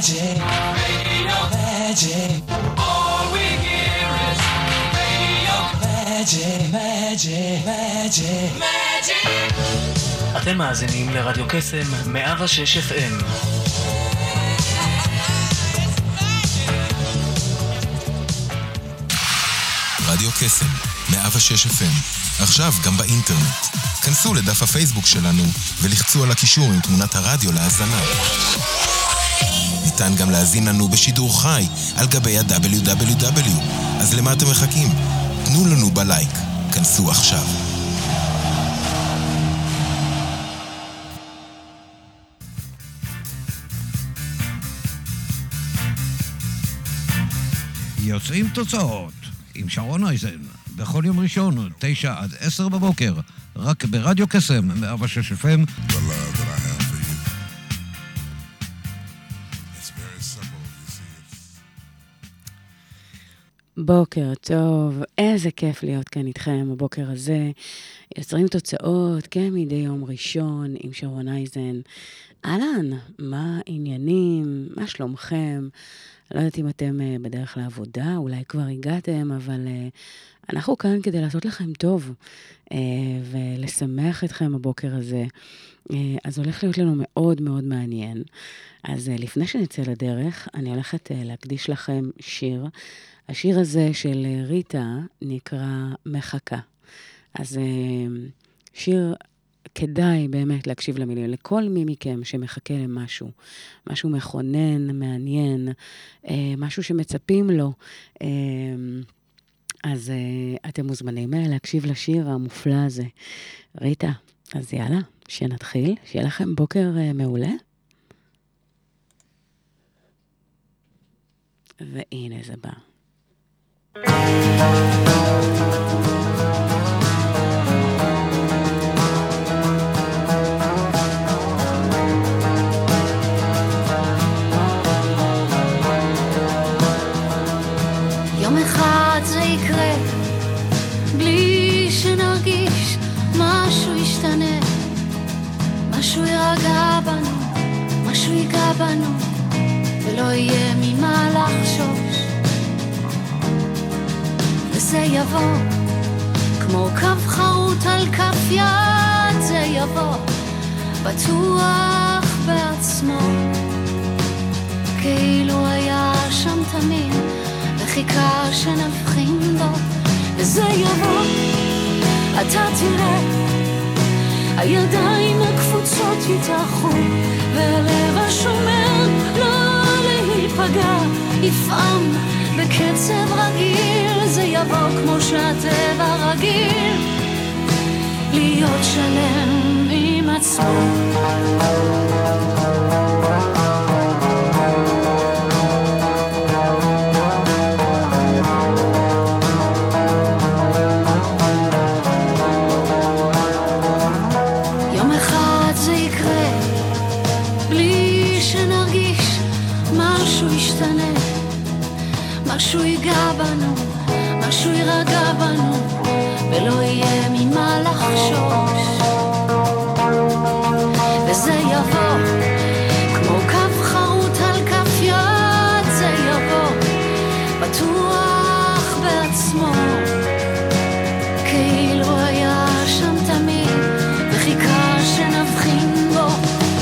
magic, radio magic. All we hear is radio magic, magic, magic, magic. אתם מאזינים לרדיו קסם 106 FM. רדיו קסם, 106 FM, עכשיו גם באינטרנט. כנסו לדף הפייסבוק שלנו ולחצו על הקישור עם תמונת הרדיו להאזנה. ניתן גם להאזין לנו בשידור חי על גבי ה-WW. אז למה אתם מחכים? תנו לנו בלייק. כנסו עכשיו. יוצאים תוצאות עם שרון אייזן, בכל יום ראשון, תשע עד עשר בבוקר, רק ברדיו קסם, 106 FM. בוקר טוב, איזה כיף להיות כאן איתכם הבוקר הזה. יוצרים תוצאות כמדי יום ראשון עם שרון אייזן. אהלן, מה העניינים? מה שלומכם? לא יודעת אם אתם אה, בדרך לעבודה, אולי כבר הגעתם, אבל אה, אנחנו כאן כדי לעשות לכם טוב אה, ולשמח אתכם הבוקר הזה. אז הולך להיות לנו מאוד מאוד מעניין. אז לפני שנצא לדרך, אני הולכת להקדיש לכם שיר. השיר הזה של אה, ריטה נקרא מחכה. אז אה, שיר, כדאי באמת להקשיב למילים. לכל מי מכם שמחכה למשהו, משהו מכונן, מעניין, אה, משהו שמצפים לו, אז אתם מוזמנים להקשיב לשיר המופלא הזה. ריטה, אז יאללה, שנתחיל, שיהיה לכם בוקר מעולה. והנה זה בא. יום אחד משהו ישתנה, בנו, משהו ייגע בנו, ולא יהיה וזה יבוא, כמו קו חרוט על כף יד, זה יבוא, בטוח בעצמו, כאילו היה שם תמיד. וחיכה שנבחין בו, וזה יבוא, אתה תראה, הידיים הקפוצות יתאחו, והלב השומר לא להיפגע, יפעם בקצב רגיל, זה יבוא כמו שהטבע רגיל, להיות שלם עם עצמו. משהו ישתנה, משהו ייגע בנו, משהו יירגע בנו, ולא יהיה ממה לחשוש. וזה יבוא, כמו קו חרוט על כף יד, זה יבוא, בטוח בעצמו. כאילו היה שם תמיד, וחיכה שנבחין בו,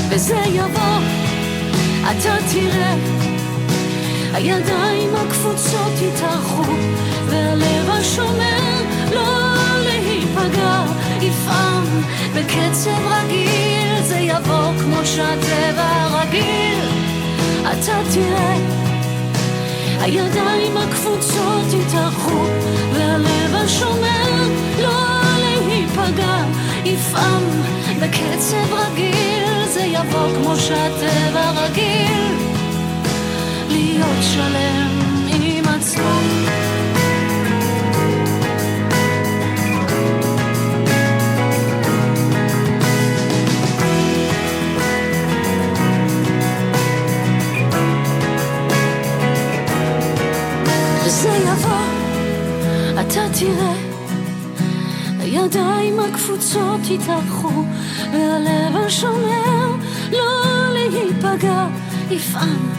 וזה יבוא, אתה תראה, הידיים הקפוצות יתארחו, והלב השומר לא להיפגע, יפעם בקצב רגיל, זה יבוא כמו שהטבע רגיל, אתה תראה. הידיים הקפוצות יתארחו, והלב השומר לא להיפגע, יפעם בקצב רגיל, זה יבוא כמו שהטבע רגיל, להיות שלם עצמו. וזה יבוא, אתה תראה, הידיים הקפוצות יתארחו, והלב השומר לא להיפגע, יפעם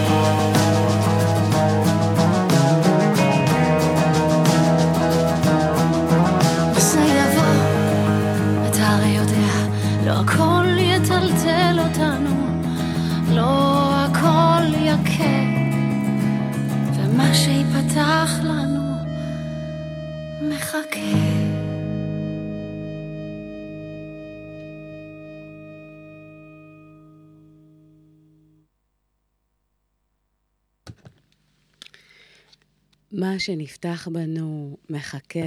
שנפתח בנו מחכה,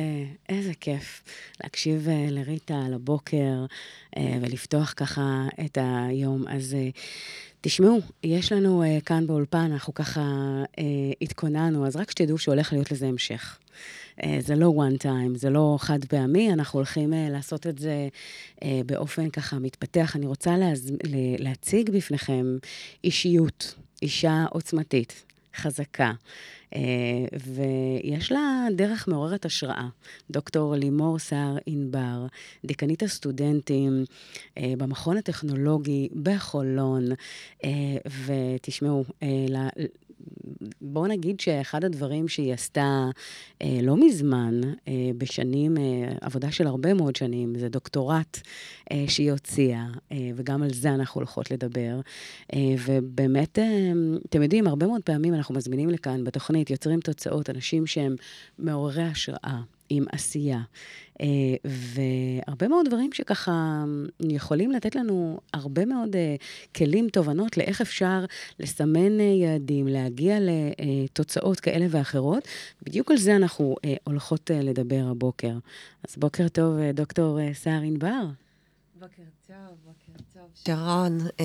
איזה כיף להקשיב אה, לריטה על הבוקר אה, ולפתוח ככה את היום. אז אה, תשמעו, יש לנו כאן באולפן, אנחנו ככה התכוננו, אז רק שתדעו שהולך להיות לזה המשך. זה לא one time, זה לא חד פעמי, אנחנו הולכים לעשות את זה באופן ככה מתפתח. אני רוצה להז... להציג בפניכם אישיות, אישה עוצמתית, חזקה. אה, ויש לה דרך מעוררת השראה. דוקטור לימור סער ענבר, דיקנית הסטודנטים אה, במכון הטכנולוגי בחולון, אה, ותשמעו, בואו נגיד שאחד הדברים שהיא עשתה אה, לא מזמן, אה, בשנים, אה, עבודה של הרבה מאוד שנים, זה דוקטורט אה, שהיא הוציאה, אה, וגם על זה אנחנו הולכות לדבר. אה, ובאמת, אה, אתם יודעים, הרבה מאוד פעמים אנחנו מזמינים לכאן בתוכנית, יוצרים תוצאות, אנשים שהם מעוררי השראה. עם עשייה, אה, והרבה מאוד דברים שככה יכולים לתת לנו הרבה מאוד אה, כלים, תובנות לאיך אפשר לסמן אה, יעדים, להגיע לתוצאות כאלה ואחרות. בדיוק על זה אנחנו הולכות לדבר הבוקר. אז בוקר טוב, דוקטור סער ענבר. בוקר טוב, בוקר טוב. שרון, אה,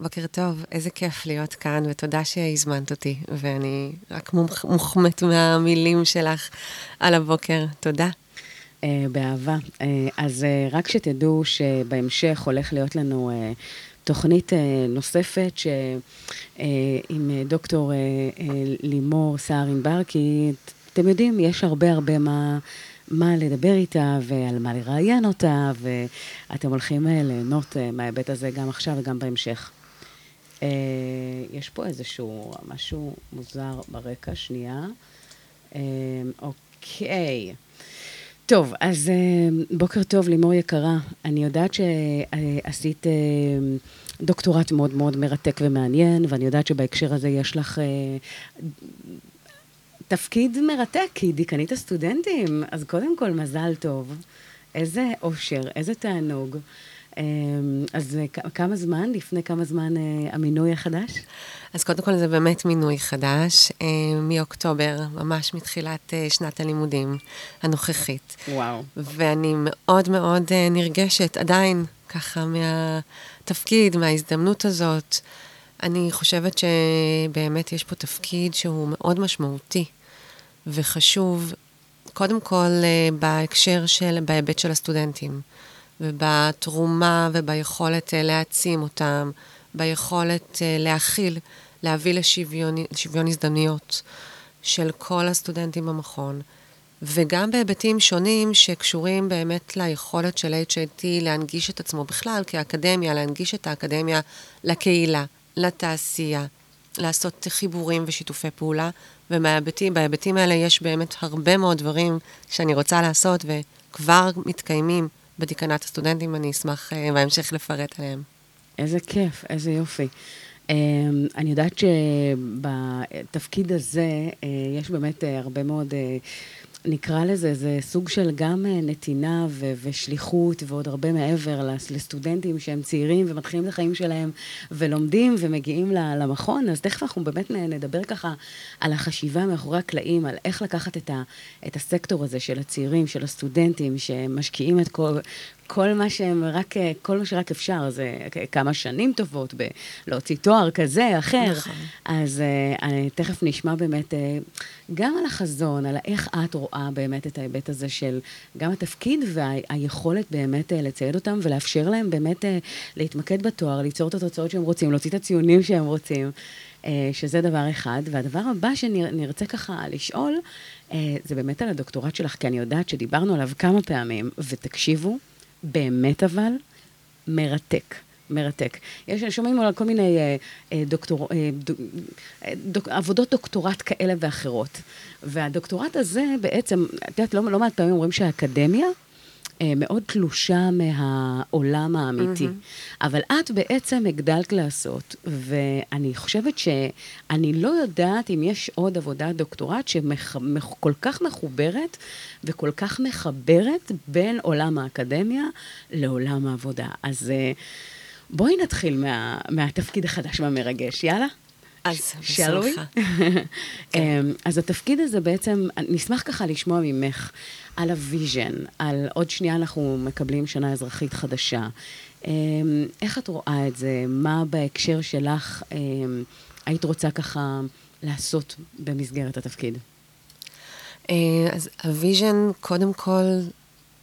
בוקר טוב, איזה כיף להיות כאן, ותודה שהזמנת אותי, ואני רק מוחמת מהמילים שלך על הבוקר. תודה. אה, באהבה. אה, אז אה, רק שתדעו שבהמשך הולך להיות לנו אה, תוכנית אה, נוספת ש, אה, עם אה, דוקטור אה, אה, לימור סער ענבר, אתם יודעים, יש הרבה הרבה מה... מה לדבר איתה ועל מה לראיין אותה, ואתם הולכים אה, ליהנות אה, מההיבט הזה גם עכשיו וגם בהמשך. אה, יש פה איזשהו משהו מוזר ברקע, שנייה. אוקיי. טוב, אז בוקר טוב, לימור יקרה. אני יודעת שעשית דוקטורט מאוד מאוד מרתק ומעניין, ואני יודעת שבהקשר הזה יש לך תפקיד מרתק, כי דיקנית הסטודנטים. אז קודם כל, מזל טוב. איזה אושר, איזה תענוג. אה, אז כמה זמן, לפני כמה זמן אה, המינוי החדש? אז קודם כל זה באמת מינוי חדש, אה, מאוקטובר, ממש מתחילת אה, שנת הלימודים הנוכחית. וואו. ואני מאוד מאוד נרגשת עדיין, ככה, מהתפקיד, מההזדמנות הזאת. אני חושבת שבאמת יש פה תפקיד שהוא מאוד משמעותי וחשוב, קודם כל אה, בהקשר של, בהיבט של הסטודנטים, ובתרומה וביכולת אה, להעצים אותם, ביכולת אה, להכיל, להביא לשוויון לשוויון הזדמנויות של כל הסטודנטים במכון. וגם בהיבטים שונים שקשורים באמת ליכולת של HIT להנגיש את עצמו בכלל כאקדמיה, להנגיש את האקדמיה לקהילה, לתעשייה, לעשות חיבורים ושיתופי פעולה, ומההיבטים, בהיבטים האלה יש באמת הרבה מאוד דברים שאני רוצה לעשות וכבר מתקיימים בדיקנת הסטודנטים, אני אשמח אה, בהמשך לפרט עליהם. איזה כיף, איזה יופי. Um, אני יודעת שבתפקיד הזה uh, יש באמת uh, הרבה מאוד, uh, נקרא לזה, זה סוג של גם uh, נתינה ו- ושליחות ועוד הרבה מעבר לס- לסטודנטים שהם צעירים ומתחילים את החיים שלהם ולומדים ומגיעים למכון, אז תכף אנחנו באמת נדבר ככה על החשיבה מאחורי הקלעים, על איך לקחת את, ה- את הסקטור הזה של הצעירים, של הסטודנטים, שמשקיעים את כל... כל מה שהם רק, אה, כל מה שרק אפשר, זה כמה שנים טובות בלהוציא תואר כזה, אחר. נכון. אז אה, אני תכף נשמע באמת אה, גם על החזון, על איך את רואה באמת את ההיבט הזה של גם התפקיד והיכולת באמת אה, לצייד אותם ולאפשר להם באמת להתמקד בתואר, ליצור את התוצאות שהם רוצים, להוציא את הציונים שהם רוצים. שזה דבר אחד. והדבר הבא שנרצה ככה לשאול, זה באמת על הדוקטורט שלך, כי אני יודעת שדיברנו עליו כמה פעמים, ותקשיבו, באמת אבל, מרתק. מרתק. יש, שומעים על כל מיני אה, אה, דוקטור, אה, דוק, אה, דוק, עבודות דוקטורט כאלה ואחרות. והדוקטורט הזה בעצם, את יודעת, לא, לא מעט פעמים אומרים שהאקדמיה מאוד תלושה מהעולם האמיתי. Mm-hmm. אבל את בעצם הגדלת לעשות, ואני חושבת שאני לא יודעת אם יש עוד עבודת דוקטורט שכל כך מחוברת וכל כך מחברת בין עולם האקדמיה לעולם העבודה. אז אה, בואי נתחיל מה, מהתפקיד החדש והמרגש, יאללה? אז בשמחה. כן. אז התפקיד הזה בעצם, נשמח ככה לשמוע ממך על ה vision, על עוד שנייה אנחנו מקבלים שנה אזרחית חדשה. אמ, איך את רואה את זה? מה בהקשר שלך אמ, היית רוצה ככה לעשות במסגרת התפקיד? אה, אז ה vision, קודם כל,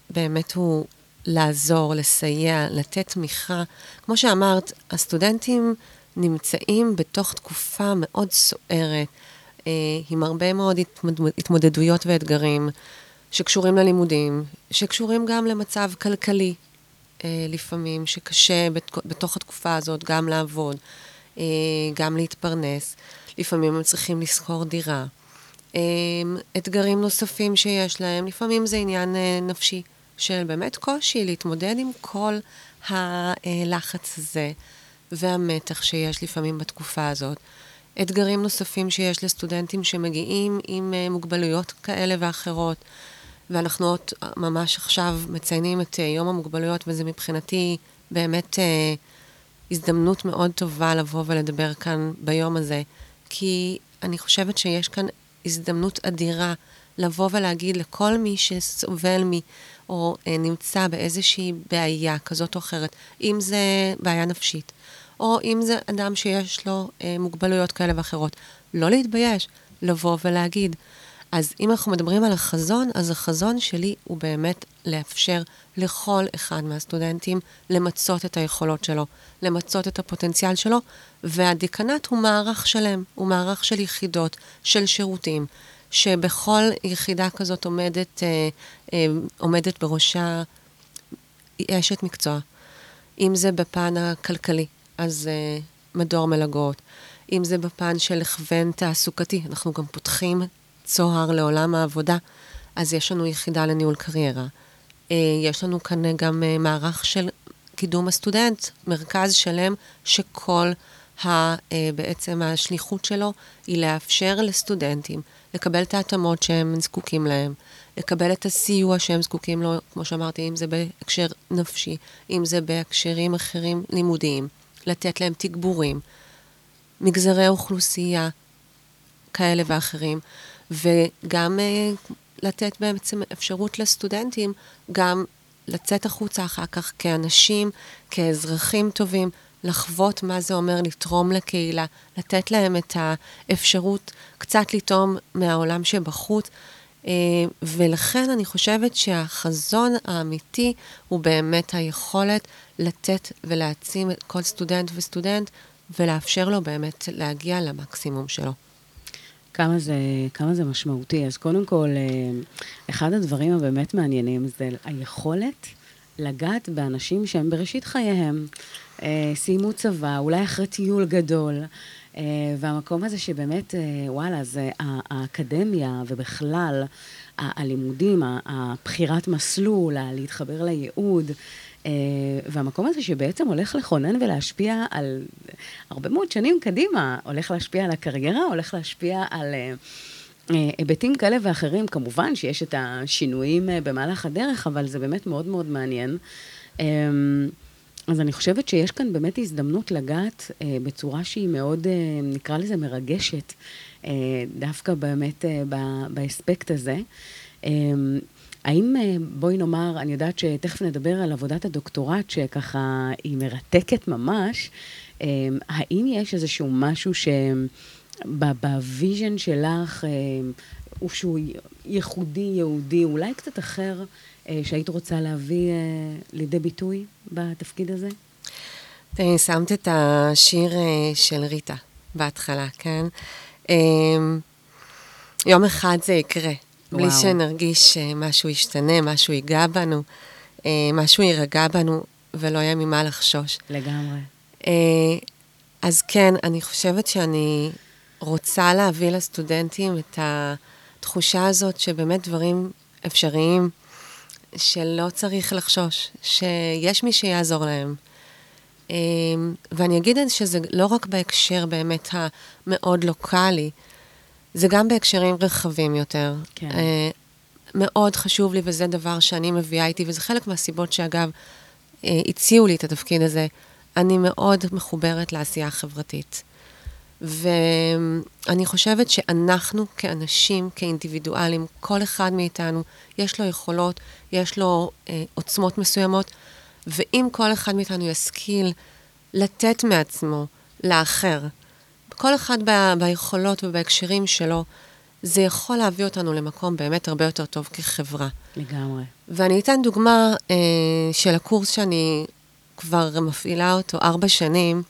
באמת הוא לעזור, לסייע, לתת תמיכה. כמו שאמרת, הסטודנטים נמצאים בתוך תקופה מאוד סוערת, אה, עם הרבה מאוד התמודדויות ואתגרים. שקשורים ללימודים, שקשורים גם למצב כלכלי אה, לפעמים, שקשה בת, בתוך התקופה הזאת גם לעבוד, אה, גם להתפרנס. לפעמים הם צריכים לשכור דירה. אה, אתגרים נוספים שיש להם, לפעמים זה עניין אה, נפשי של באמת קושי להתמודד עם כל הלחץ הזה והמתח שיש לפעמים בתקופה הזאת. אתגרים נוספים שיש לסטודנטים שמגיעים עם אה, מוגבלויות כאלה ואחרות. ואנחנו עוד ממש עכשיו מציינים את uh, יום המוגבלויות, וזה מבחינתי באמת uh, הזדמנות מאוד טובה לבוא ולדבר כאן ביום הזה, כי אני חושבת שיש כאן הזדמנות אדירה לבוא ולהגיד לכל מי שסובל מ... או נמצא באיזושהי בעיה כזאת או אחרת, אם זה בעיה נפשית, או אם זה אדם שיש לו uh, מוגבלויות כאלה ואחרות, לא להתבייש, לבוא ולהגיד, אז אם אנחנו מדברים על החזון, אז החזון שלי הוא באמת לאפשר לכל אחד מהסטודנטים למצות את היכולות שלו, למצות את הפוטנציאל שלו, והדיקנט הוא מערך שלם, הוא מערך של יחידות, של שירותים, שבכל יחידה כזאת עומדת, אה, אה, עומדת בראשה אשת מקצוע. אם זה בפן הכלכלי, אז אה, מדור מלגות. אם זה בפן של הכוון תעסוקתי, אנחנו גם פותחים צוהר לעולם העבודה, אז יש לנו יחידה לניהול קריירה. אה, יש לנו כאן גם אה, מערך של קידום הסטודנט, מרכז שלם שכל ה, אה, בעצם השליחות שלו היא לאפשר לסטודנטים לקבל את ההתאמות שהם זקוקים להם, לקבל את הסיוע שהם זקוקים לו, כמו שאמרתי, אם זה בהקשר נפשי, אם זה בהקשרים אחרים לימודיים, לתת להם תגבורים, מגזרי אוכלוסייה כאלה ואחרים. וגם uh, לתת בעצם אפשרות לסטודנטים גם לצאת החוצה אחר כך כאנשים, כאזרחים טובים, לחוות מה זה אומר לתרום לקהילה, לתת להם את האפשרות קצת לטעום מהעולם שבחוץ. Uh, ולכן אני חושבת שהחזון האמיתי הוא באמת היכולת לתת ולהעצים את כל סטודנט וסטודנט ולאפשר לו באמת להגיע למקסימום שלו. כמה זה, כמה זה משמעותי. אז קודם כל, אה, אחד הדברים הבאמת מעניינים זה היכולת לגעת באנשים שהם בראשית חייהם. אה, סיימו צבא, אולי אחרי טיול גדול, אה, והמקום הזה שבאמת, וואלה, זה האקדמיה ובכלל הלימודים, הבחירת מסלול, להתחבר לייעוד. Uh, והמקום הזה שבעצם הולך לכונן ולהשפיע על הרבה מאוד שנים קדימה, הולך להשפיע על הקריירה, הולך להשפיע על uh, uh, היבטים כאלה ואחרים. כמובן שיש את השינויים במהלך הדרך, אבל זה באמת מאוד מאוד מעניין. Um, אז אני חושבת שיש כאן באמת הזדמנות לגעת uh, בצורה שהיא מאוד, uh, נקרא לזה מרגשת, uh, דווקא באמת uh, באספקט הזה. Um, האם, אה, בואי נאמר, אני יודעת שתכף נדבר על עבודת הדוקטורט, שככה היא מרתקת ממש, אה, האם יש איזשהו משהו שבוויז'ן שלך, אה, הוא שהוא ייחודי, יהודי, אולי קצת אחר, שהיית רוצה להביא לידי ביטוי בתפקיד הזה? שמת את השיר של ריטה בהתחלה, כן? יום אחד זה יקרה, בלי וואו. שנרגיש שמשהו ישתנה, משהו ייגע בנו, אה, משהו יירגע בנו, ולא יהיה ממה לחשוש. לגמרי. אה, אז כן, אני חושבת שאני רוצה להביא לסטודנטים את התחושה הזאת שבאמת דברים אפשריים, שלא צריך לחשוש, שיש מי שיעזור להם. אה, ואני אגיד שזה לא רק בהקשר באמת המאוד לוקאלי, זה גם בהקשרים רחבים יותר. כן. אה, מאוד חשוב לי, וזה דבר שאני מביאה איתי, וזה חלק מהסיבות שאגב, אה, הציעו לי את התפקיד הזה. אני מאוד מחוברת לעשייה החברתית. ואני חושבת שאנחנו כאנשים, כאינדיבידואלים, כל אחד מאיתנו, יש לו יכולות, יש לו אה, עוצמות מסוימות, ואם כל אחד מאיתנו ישכיל לתת מעצמו לאחר, כל אחד ב- ביכולות ובהקשרים שלו, זה יכול להביא אותנו למקום באמת הרבה יותר טוב כחברה. לגמרי. ואני אתן דוגמה אה, של הקורס שאני כבר מפעילה אותו ארבע שנים,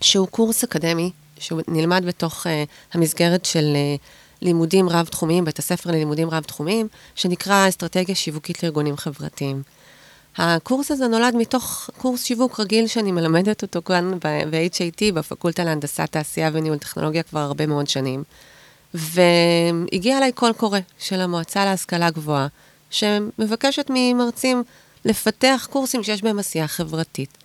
שהוא קורס אקדמי, שהוא נלמד בתוך אה, המסגרת של אה, לימודים רב-תחומיים, בית הספר ללימודים רב-תחומיים, שנקרא אסטרטגיה שיווקית לארגונים חברתיים. הקורס הזה נולד מתוך קורס שיווק רגיל שאני מלמדת אותו כאן ב-HIT, בפקולטה להנדסת תעשייה וניהול טכנולוגיה כבר הרבה מאוד שנים. והגיע אליי קול קורא של המועצה להשכלה גבוהה, שמבקשת ממרצים לפתח קורסים שיש בהם עשייה חברתית.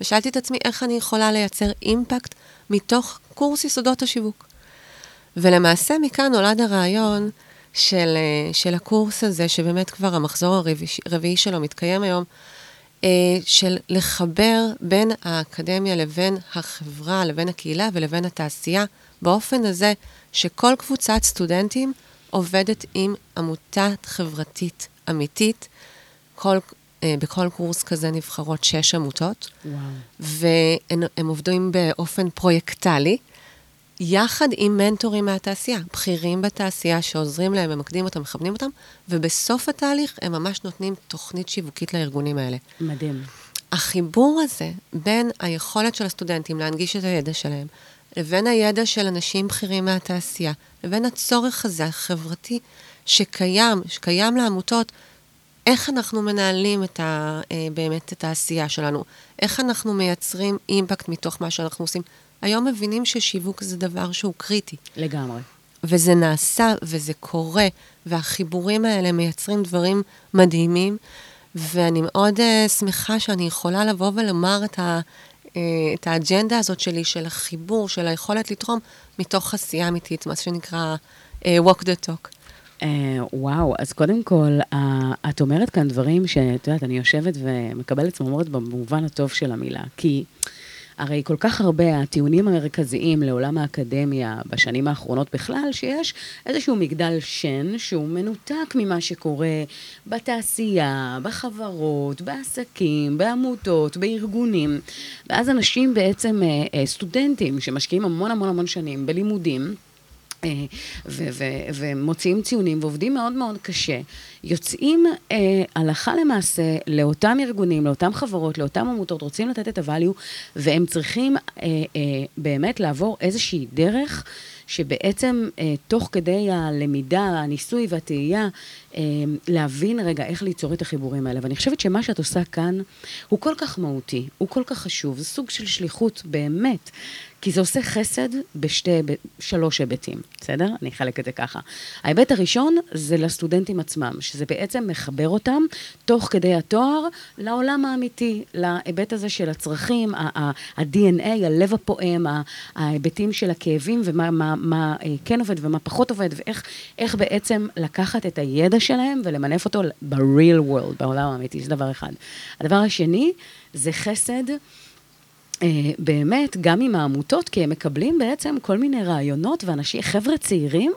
ושאלתי את עצמי איך אני יכולה לייצר אימפקט מתוך קורס יסודות השיווק. ולמעשה מכאן נולד הרעיון של, אה, של הקורס הזה, שבאמת כבר המחזור הרביעי, שלו מתקיים היום, אה, של לחבר בין האקדמיה לבין החברה, לבין הקהילה ולבין התעשייה, באופן הזה שכל קבוצת סטודנטים עובדת עם עמותה חברתית אמיתית. כל, אה, בכל קורס כזה נבחרות שש עמותות. והם עובדים באופן פרויקטלי, יחד עם מנטורים מהתעשייה, בכירים בתעשייה שעוזרים להם, ממקדים אותם, מכוונים אותם, ובסוף התהליך הם ממש נותנים תוכנית שיווקית לארגונים האלה. מדהים. החיבור הזה בין היכולת של הסטודנטים להנגיש את הידע שלהם, לבין הידע של אנשים בכירים מהתעשייה, לבין הצורך הזה החברתי שקיים, שקיים לעמותות, איך אנחנו מנהלים את ה, אה, באמת את העשייה שלנו, איך אנחנו מייצרים אימפקט מתוך מה שאנחנו עושים. היום מבינים ששיווק זה דבר שהוא קריטי. לגמרי. וזה נעשה וזה קורה, והחיבורים האלה מייצרים דברים מדהימים, ואני מאוד uh, שמחה שאני יכולה לבוא ולומר את, ה, uh, את האג'נדה הזאת שלי, של החיבור, של היכולת לתרום, מתוך עשייה אמיתית, מה שנקרא uh, walk the talk. Uh, וואו, אז קודם כל, uh, את אומרת כאן דברים שאת יודעת, אני יושבת ומקבלת צמרמורת במובן הטוב של המילה. כי הרי כל כך הרבה הטיעונים המרכזיים לעולם האקדמיה בשנים האחרונות בכלל, שיש איזשהו מגדל שן שהוא מנותק ממה שקורה בתעשייה, בחברות, בעסקים, בעמותות, בארגונים. ואז אנשים בעצם, uh, uh, סטודנטים שמשקיעים המון המון המון שנים בלימודים, אה, ומוציאים ציונים ועובדים מאוד מאוד קשה, יוצאים אה, הלכה למעשה לאותם ארגונים, לאותם חברות, לאותם עמותות, רוצים לתת את הvalue, והם צריכים אה, אה, באמת לעבור איזושהי דרך. שבעצם אה, תוך כדי הלמידה, הניסוי והתהייה, אה, להבין רגע איך ליצור את החיבורים האלה. ואני חושבת שמה שאת עושה כאן הוא כל כך מהותי, הוא כל כך חשוב, זה סוג של שליחות באמת, כי זה עושה חסד בשתי, בשלוש היבטים, בסדר? אני אחלק את זה ככה. ההיבט הראשון זה לסטודנטים עצמם, שזה בעצם מחבר אותם תוך כדי התואר לעולם האמיתי, להיבט הזה של הצרכים, ה-DNA, הלב הפועם, ההיבטים של הכאבים ומה מה, מה, אה, כן עובד ומה פחות עובד, ואיך איך בעצם לקחת את הידע שלהם ולמנף אותו ב-real world, בעולם האמיתי, זה דבר אחד. הדבר השני זה חסד. אה, באמת, גם עם העמותות, כי הם מקבלים בעצם כל מיני רעיונות ואנשים, חבר'ה צעירים,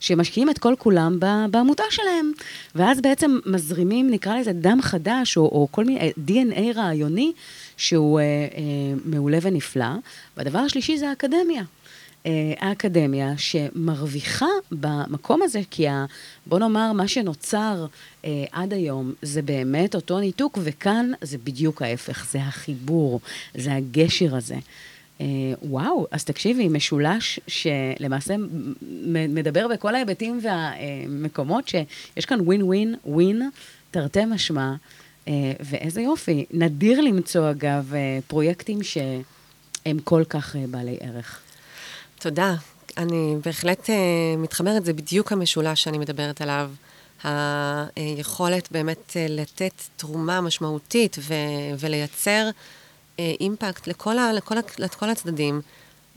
שמשקיעים את כל כולם בעמותה שלהם. ואז בעצם מזרימים, נקרא לזה דם חדש, או, או כל מיני, DNA רעיוני, שהוא אה, אה, מעולה ונפלא. והדבר השלישי זה האקדמיה. האקדמיה שמרוויחה במקום הזה, כי ה, בוא נאמר, מה שנוצר אה, עד היום זה באמת אותו ניתוק, וכאן זה בדיוק ההפך, זה החיבור, זה הגשר הזה. אה, וואו, אז תקשיבי, משולש שלמעשה מדבר בכל ההיבטים והמקומות שיש כאן ווין ווין ווין, תרתי משמע, אה, ואיזה יופי. נדיר למצוא, אגב, אה, פרויקטים שהם כל כך אה, בעלי ערך. תודה. אני בהחלט uh, מתחברת, זה בדיוק המשולש שאני מדברת עליו. היכולת באמת uh, לתת תרומה משמעותית ו- ולייצר uh, אימפקט לכל, ה- לכל, ה- לכל הצדדים.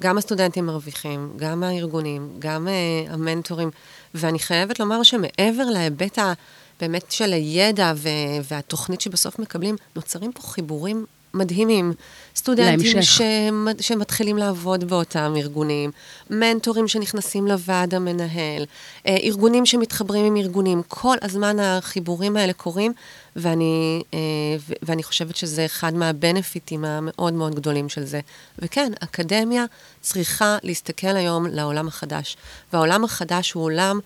גם הסטודנטים מרוויחים, גם הארגונים, גם uh, המנטורים. ואני חייבת לומר שמעבר להיבט ה- באמת של הידע ו- והתוכנית שבסוף מקבלים, נוצרים פה חיבורים מדהימים. סטודנטים להמשך. שמ- שמתחילים לעבוד באותם ארגונים, מנטורים שנכנסים לוועד המנהל, אה, ארגונים שמתחברים עם ארגונים, כל הזמן החיבורים האלה קורים, ואני, אה, ואני חושבת שזה אחד מהבנפיטים המאוד מאוד גדולים של זה. וכן, אקדמיה צריכה להסתכל היום לעולם החדש, והעולם החדש הוא עולם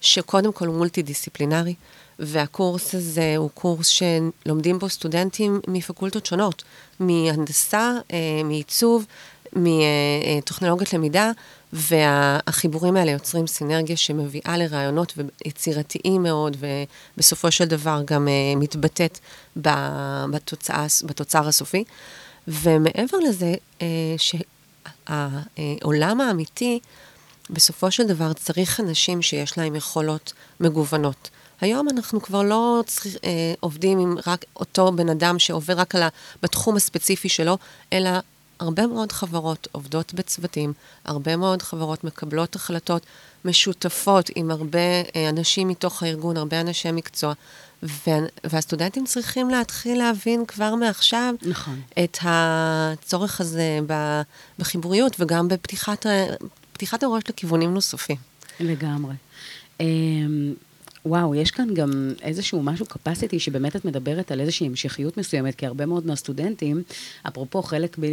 שקודם כל הוא מולטי-דיסציפלינרי. והקורס הזה הוא קורס שלומדים בו סטודנטים מפקולטות שונות, מהנדסה, אה, מעיצוב, מטכנולוגיות למידה, והחיבורים האלה יוצרים סינרגיה שמביאה לרעיונות יצירתיים מאוד, ובסופו של דבר גם אה, מתבטאת בתוצאה, בתוצר הסופי. ומעבר לזה, אה, שהעולם האמיתי, בסופו של דבר צריך אנשים שיש להם יכולות מגוונות. היום אנחנו כבר לא צריך, אה, עובדים עם רק אותו בן אדם שעובד רק על ה, בתחום הספציפי שלו, אלא הרבה מאוד חברות עובדות בצוותים, הרבה מאוד חברות מקבלות החלטות משותפות עם הרבה אה, אנשים מתוך הארגון, הרבה אנשי מקצוע, וה, והסטודנטים צריכים להתחיל להבין כבר מעכשיו נכון. את הצורך הזה בחיבוריות וגם בפתיחת ה- פתיחת הראש לכיוונים נוספים. לגמרי. וואו, יש כאן גם איזשהו משהו capacity שבאמת את מדברת על איזושהי המשכיות מסוימת, כי הרבה מאוד מהסטודנטים, אפרופו חלק, ב,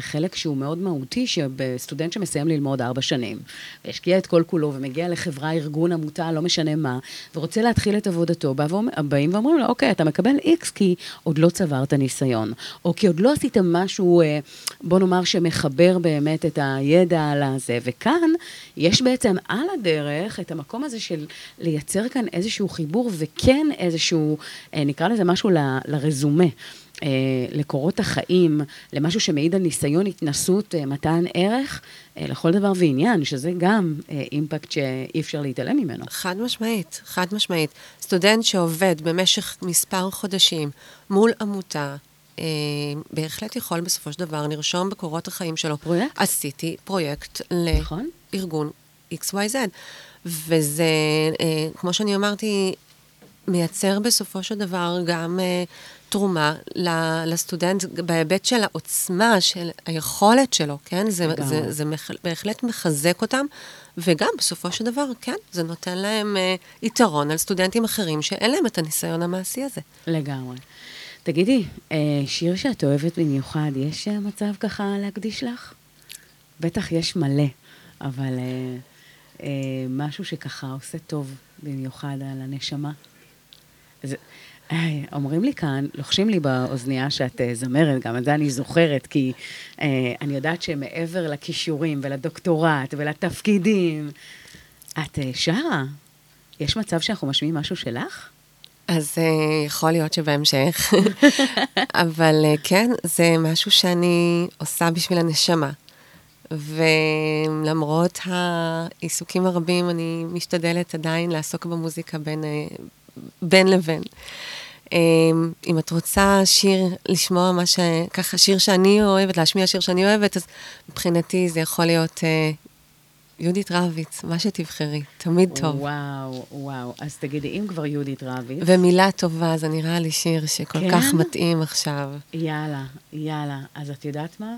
חלק שהוא מאוד מהותי, שבסטודנט שמסיים ללמוד ארבע שנים, והשקיע את כל כולו ומגיע לחברה, ארגון, עמותה, לא משנה מה, ורוצה להתחיל את עבודתו, בא באים ואומרים לו, אוקיי, אתה מקבל איקס כי עוד לא צברת ניסיון, או כי עוד לא עשית משהו, אה, בוא נאמר, שמחבר באמת את הידע על הזה, וכאן יש בעצם על הדרך את המקום הזה של לייצר כאן איזשהו חיבור וכן איזשהו, אה, נקרא לזה משהו ל- לרזומה. אה, לקורות החיים, למשהו שמעיד על ניסיון, התנסות, אה, מתן ערך, אה, לכל דבר ועניין, שזה גם אה, אימפקט שאי אפשר להתעלם ממנו. חד משמעית, חד משמעית. סטודנט שעובד במשך מספר חודשים מול עמותה, אה, בהחלט יכול בסופו של דבר לרשום בקורות החיים שלו. פרויקט. עשיתי פרויקט נכון. לארגון XYZ. וזה, אה, כמו שאני אמרתי, מייצר בסופו של דבר גם אה, תרומה ל- לסטודנט בהיבט של העוצמה, של היכולת שלו, כן? זה, לגמרי. זה, זה מח, בהחלט מחזק אותם, וגם בסופו של דבר, כן, זה נותן להם אה, יתרון על סטודנטים אחרים שאין להם את הניסיון המעשי הזה. לגמרי. תגידי, אה, שיר שאת אוהבת במיוחד, יש אה, מצב ככה להקדיש לך? בטח יש מלא, אבל אה, משהו שככה עושה טוב במיוחד על הנשמה. זה, אה, אומרים לי כאן, לוחשים לי באוזנייה שאת אה, זמרת, גם את זה אני זוכרת, כי אה, אני יודעת שמעבר לכישורים ולדוקטורט ולתפקידים, את אה, שרה. יש מצב שאנחנו משמיעים משהו שלך? אז uh, יכול להיות שבהמשך, אבל uh, כן, זה משהו שאני עושה בשביל הנשמה. ולמרות העיסוקים הרבים, אני משתדלת עדיין לעסוק במוזיקה בין, uh, בין לבין. Um, אם את רוצה שיר, לשמוע מה ש... ככה, שיר שאני אוהבת, להשמיע שיר שאני אוהבת, אז מבחינתי זה יכול להיות uh, יהודית רביץ, מה שתבחרי, תמיד טוב. וואו, וואו. אז תגידי, אם כבר יהודית רביץ, ומילה טובה, זה נראה לי שיר שכל כן? כך מתאים עכשיו. יאללה, יאללה. אז את יודעת מה?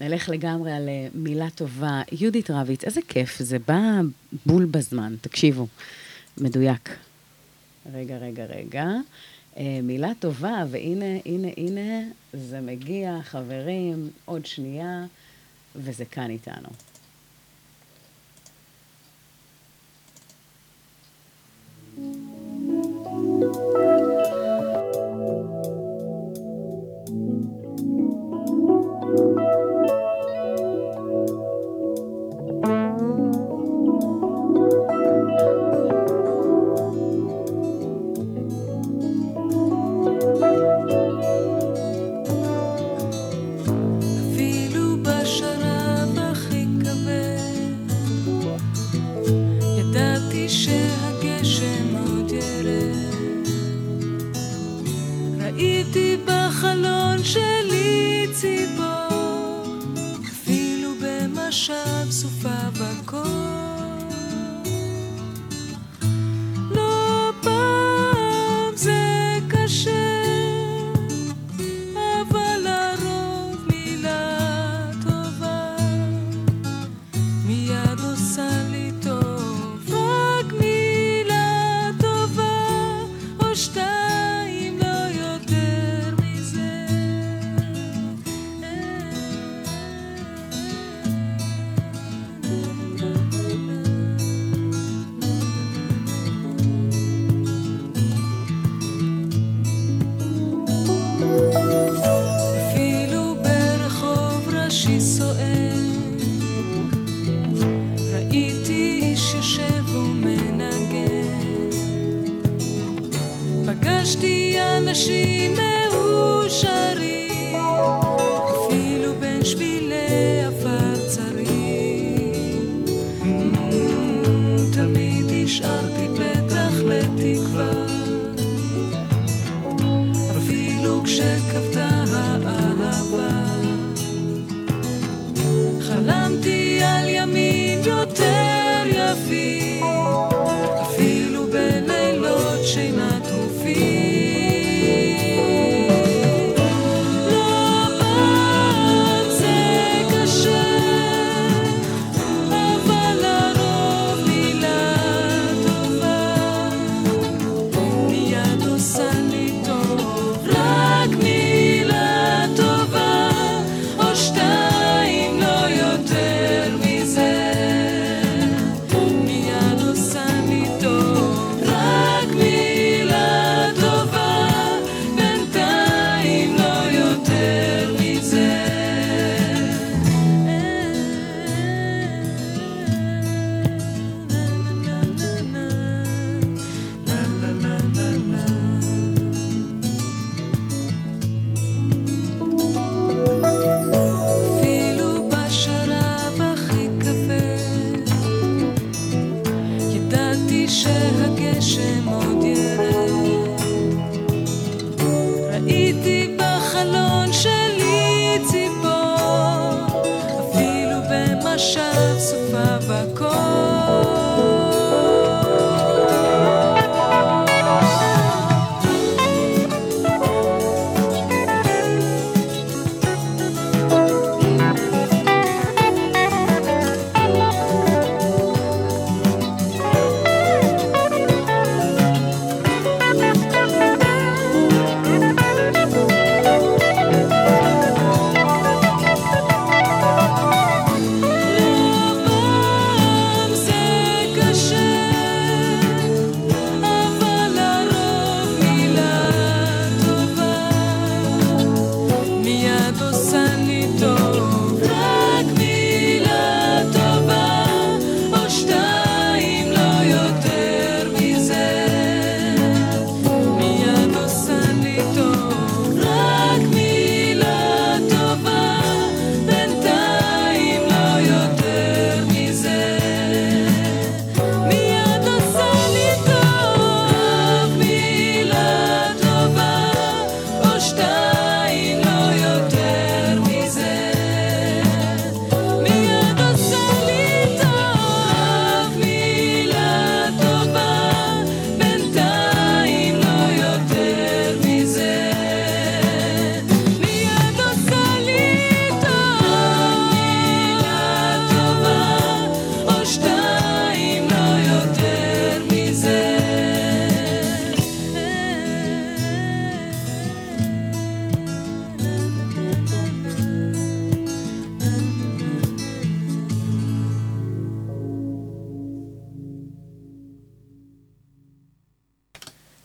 נלך לגמרי על אה, מילה טובה. יהודית רביץ, איזה כיף, זה בא בול בזמן, תקשיבו, מדויק. רגע, רגע, רגע. אה, מילה טובה, והנה, הנה, הנה, זה מגיע, חברים, עוד שנייה, וזה כאן איתנו. השיר סוער shirts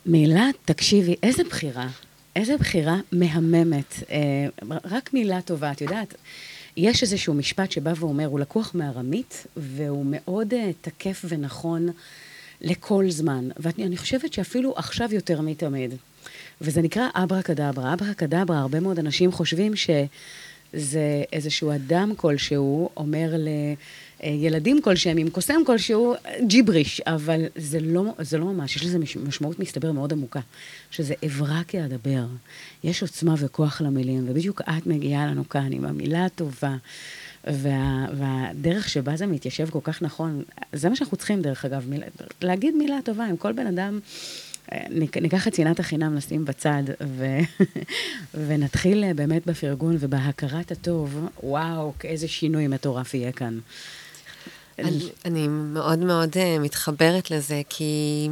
מילה, תקשיבי, איזה בחירה. איזה בחירה מהממת. אה, רק מילה טובה, את יודעת, יש איזשהו משפט שבא ואומר, הוא לקוח מארמית, והוא מאוד אה, תקף ונכון לכל זמן. ואני חושבת שאפילו עכשיו יותר מתמיד. וזה נקרא אברה קדברה. אברה קדברה, הרבה מאוד אנשים חושבים שזה איזשהו אדם כלשהו אומר לילדים כלשהם עם קוסם כלשהו, ג'יבריש, אבל זה לא, זה לא ממש, יש לזה מש- משמעות מסתבר מאוד עמוקה, שזה אברה כאדבר. יש עוצמה וכוח למילים, ובדיוק את מגיעה לנו כאן עם המילה הטובה. וה, והדרך שבה זה מתיישב כל כך נכון, זה מה שאנחנו צריכים, דרך אגב, מילה, להגיד מילה טובה, אם כל בן אדם אה, ניקח את שנאת החינם, נשים בצד, ו... ונתחיל אה, באמת בפרגון ובהכרת הטוב, וואו, איזה שינוי מטורף יהיה כאן. אני, אני מאוד מאוד uh, מתחברת לזה, כי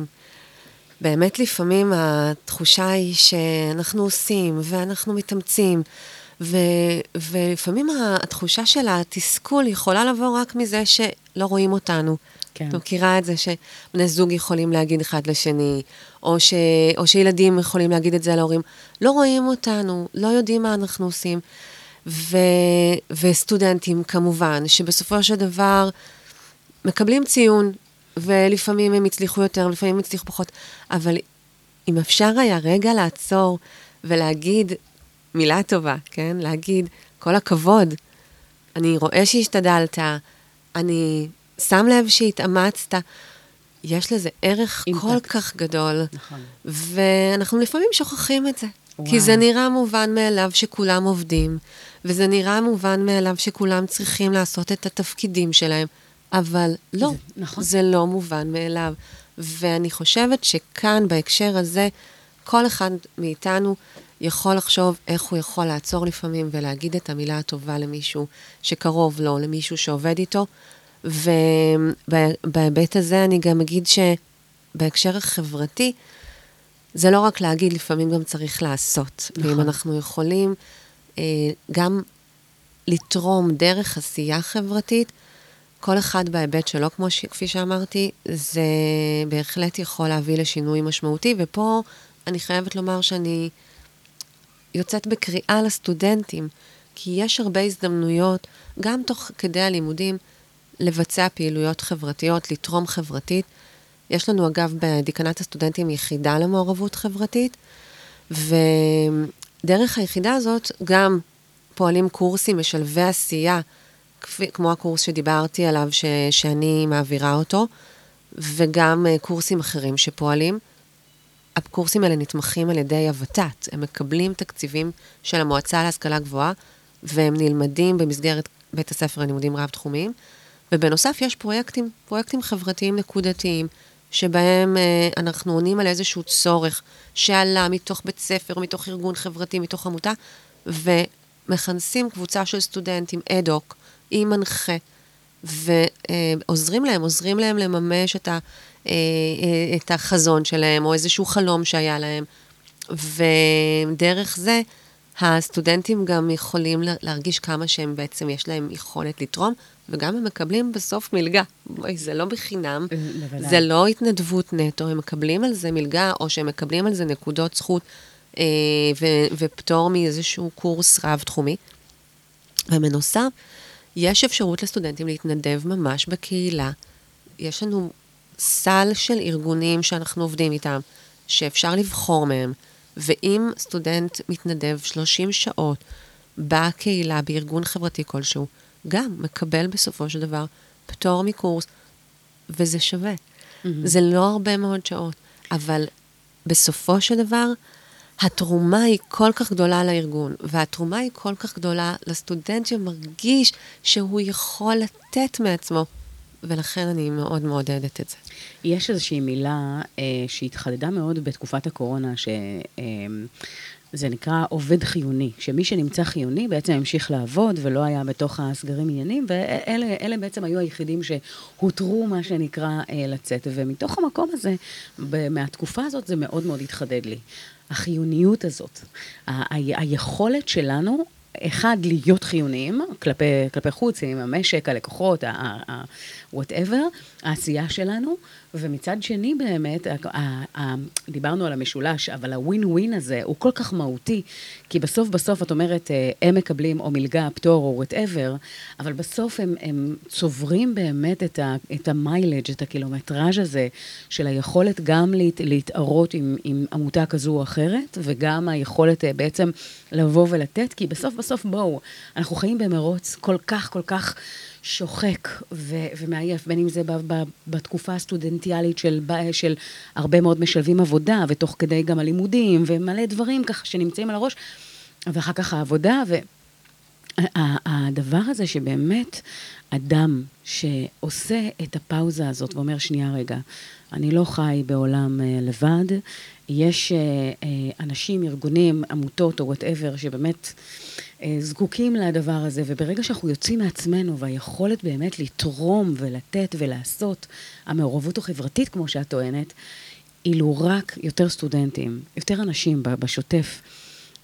באמת לפעמים התחושה היא שאנחנו עושים ואנחנו מתאמצים, ו, ולפעמים התחושה של התסכול יכולה לבוא רק מזה שלא רואים אותנו. כן. את מכירה את זה שבני זוג יכולים להגיד אחד לשני, או, ש, או שילדים יכולים להגיד את זה להורים. לא רואים אותנו, לא יודעים מה אנחנו עושים. ו, וסטודנטים כמובן, שבסופו של דבר מקבלים ציון, ולפעמים הם הצליחו יותר, לפעמים הם הצליחו פחות, אבל אם אפשר היה רגע לעצור ולהגיד מילה טובה, כן? להגיד, כל הכבוד, אני רואה שהשתדלת, אני שם לב שהתאמצת, יש לזה ערך אימפקט. כל כך גדול. נכון. ואנחנו לפעמים שוכחים את זה. וואו. כי זה נראה מובן מאליו שכולם עובדים, וזה נראה מובן מאליו שכולם צריכים לעשות את התפקידים שלהם, אבל לא, זה- נכון. זה לא מובן מאליו. ואני חושבת שכאן, בהקשר הזה, כל אחד מאיתנו יכול לחשוב איך הוא יכול לעצור לפעמים ולהגיד את המילה הטובה למישהו שקרוב לו, למישהו שעובד איתו. ובהיבט הזה אני גם אגיד שבהקשר החברתי, זה לא רק להגיד, לפעמים גם צריך לעשות. נכון. ואם אנחנו יכולים אה, גם לתרום דרך עשייה חברתית, כל אחד בהיבט שלו, כמו ש... כפי שאמרתי, זה בהחלט יכול להביא לשינוי משמעותי, ופה אני חייבת לומר שאני יוצאת בקריאה לסטודנטים, כי יש הרבה הזדמנויות, גם תוך כדי הלימודים, לבצע פעילויות חברתיות, לתרום חברתית. יש לנו, אגב, בדיקנת הסטודנטים יחידה למעורבות חברתית, ודרך היחידה הזאת גם פועלים קורסים משלבי עשייה, כמו הקורס שדיברתי עליו, ש, שאני מעבירה אותו, וגם אה, קורסים אחרים שפועלים. הקורסים האלה נתמכים על ידי הוות"ת, הם מקבלים תקציבים של המועצה להשכלה גבוהה, והם נלמדים במסגרת בית הספר ללימודים רב-תחומיים. ובנוסף יש פרויקטים, פרויקטים חברתיים נקודתיים, שבהם אה, אנחנו עונים על איזשהו צורך שעלה מתוך בית ספר, מתוך ארגון חברתי, מתוך עמותה, ומכנסים קבוצה של סטודנטים אד-הוק עם מנחה, ועוזרים להם, עוזרים להם לממש את, ה, אה, אה, את החזון שלהם, או איזשהו חלום שהיה להם. ודרך זה, הסטודנטים גם יכולים לה- להרגיש כמה שהם בעצם, יש להם יכולת לתרום, וגם הם מקבלים בסוף מלגה. בואי, זה לא בחינם, בוודאי. זה לא התנדבות נטו, הם מקבלים על זה מלגה, או שהם מקבלים על זה נקודות זכות אה, ו- ופטור מאיזשהו קורס רב-תחומי. ובנוסף, יש אפשרות לסטודנטים להתנדב ממש בקהילה. יש לנו סל של ארגונים שאנחנו עובדים איתם, שאפשר לבחור מהם, ואם סטודנט מתנדב 30 שעות בקהילה, בארגון חברתי כלשהו, גם מקבל בסופו של דבר פטור מקורס, וזה שווה. Mm-hmm. זה לא הרבה מאוד שעות, אבל בסופו של דבר, התרומה היא כל כך גדולה לארגון, והתרומה היא כל כך גדולה לסטודנט שמרגיש שהוא יכול לתת מעצמו, ולכן אני מאוד מעודדת את זה. יש איזושהי מילה אה, שהתחדדה מאוד בתקופת הקורונה, שזה אה, זה נקרא עובד חיוני, שמי שנמצא חיוני בעצם המשיך לעבוד ולא היה בתוך הסגרים עניינים, ואלה אלה בעצם היו היחידים שהותרו, מה שנקרא, אה, לצאת. ומתוך המקום הזה, מהתקופה הזאת, זה מאוד מאוד התחדד לי. החיוניות הזאת, ה- ה- היכולת שלנו אחד, להיות חיוניים כלפי, כלפי חוץ, עם המשק, הלקוחות, ה-whatever, העשייה שלנו, ומצד שני באמת, דיברנו על המשולש, אבל הווין ווין הזה הוא כל כך מהותי, כי בסוף בסוף את אומרת, אה, הם מקבלים או מלגה, פטור או whatever, אבל בסוף הם, הם צוברים באמת את, ה, את ה mileage, את הקילומטראז' הזה, של היכולת גם להת, להתערות עם, עם עמותה כזו או אחרת, וגם היכולת אה, בעצם לבוא ולתת, כי בסוף בסוף בואו, אנחנו חיים במרוץ כל כך כל כך... שוחק ו- ומעייף, בין אם זה ב- ב- בתקופה הסטודנטיאלית של, ב- של הרבה מאוד משלבים עבודה, ותוך כדי גם הלימודים, ומלא דברים ככה שנמצאים על הראש, ואחר כך העבודה, והדבר הזה שבאמת אדם שעושה את הפאוזה הזאת ואומר, שנייה רגע, אני לא חי בעולם uh, לבד, יש uh, uh, אנשים, ארגונים, עמותות או וואטאבר, שבאמת uh, זקוקים לדבר הזה, וברגע שאנחנו יוצאים מעצמנו, והיכולת באמת לתרום ולתת ולעשות, המעורבות החברתית, כמו שאת טוענת, אילו רק יותר סטודנטים, יותר אנשים בשוטף,